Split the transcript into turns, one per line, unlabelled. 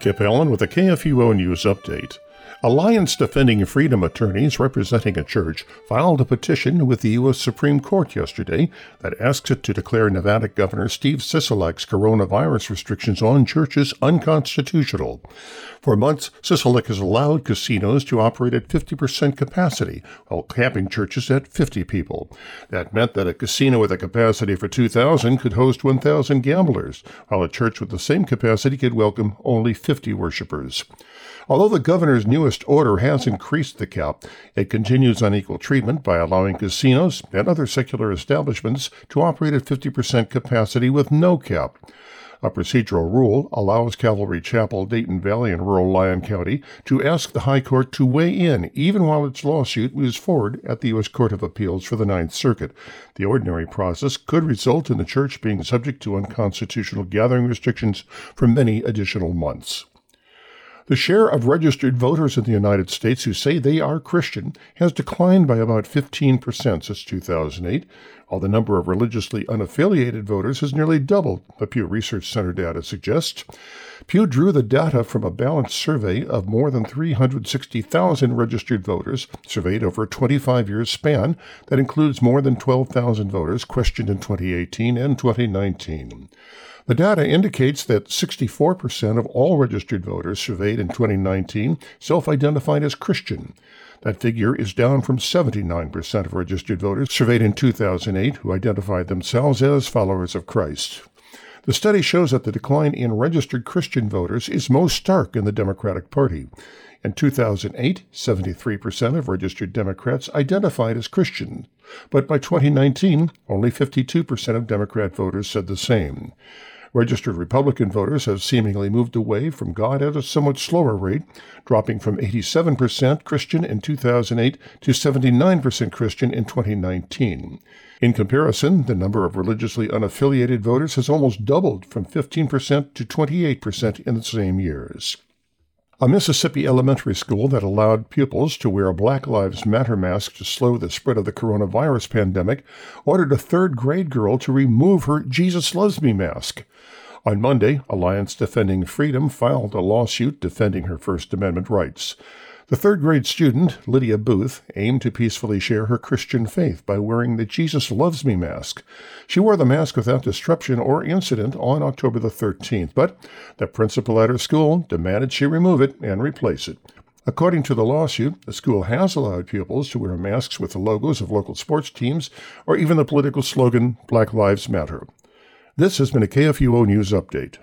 Kip Allen with a KFUO News Update. Alliance Defending Freedom attorneys representing a church filed a petition with the U.S. Supreme Court yesterday that asks it to declare Nevada Governor Steve Sisolak's coronavirus restrictions on churches unconstitutional. For months, Sisolak has allowed casinos to operate at 50% capacity while capping churches at 50 people. That meant that a casino with a capacity for 2,000 could host 1,000 gamblers, while a church with the same capacity could welcome only 50 worshippers. Although the governor's newest order has increased the cap, it continues unequal treatment by allowing casinos and other secular establishments to operate at 50% capacity with no cap. A procedural rule allows Calvary Chapel, Dayton Valley, and rural Lyon County to ask the High Court to weigh in even while its lawsuit moves forward at the U.S. Court of Appeals for the Ninth Circuit. The ordinary process could result in the church being subject to unconstitutional gathering restrictions for many additional months. The share of registered voters in the United States who say they are Christian has declined by about 15% since 2008, while the number of religiously unaffiliated voters has nearly doubled, the Pew Research Center data suggests. Pew drew the data from a balanced survey of more than 360,000 registered voters surveyed over a 25 year span that includes more than 12,000 voters questioned in 2018 and 2019. The data indicates that 64% of all registered voters surveyed in 2019 self identified as Christian. That figure is down from 79% of registered voters surveyed in 2008 who identified themselves as followers of Christ. The study shows that the decline in registered Christian voters is most stark in the Democratic Party. In 2008, 73% of registered Democrats identified as Christian, but by 2019, only 52% of Democrat voters said the same. Registered Republican voters have seemingly moved away from God at a somewhat slower rate, dropping from 87% Christian in 2008 to 79% Christian in 2019. In comparison, the number of religiously unaffiliated voters has almost doubled from 15% to 28% in the same years. A Mississippi elementary school that allowed pupils to wear a Black Lives Matter mask to slow the spread of the coronavirus pandemic ordered a third grade girl to remove her Jesus Loves Me mask. On Monday, Alliance Defending Freedom filed a lawsuit defending her First Amendment rights. The third grade student, Lydia Booth, aimed to peacefully share her Christian faith by wearing the Jesus Loves Me mask. She wore the mask without disruption or incident on October the 13th, but the principal at her school demanded she remove it and replace it. According to the lawsuit, the school has allowed pupils to wear masks with the logos of local sports teams or even the political slogan Black Lives Matter. This has been a KFUO News Update.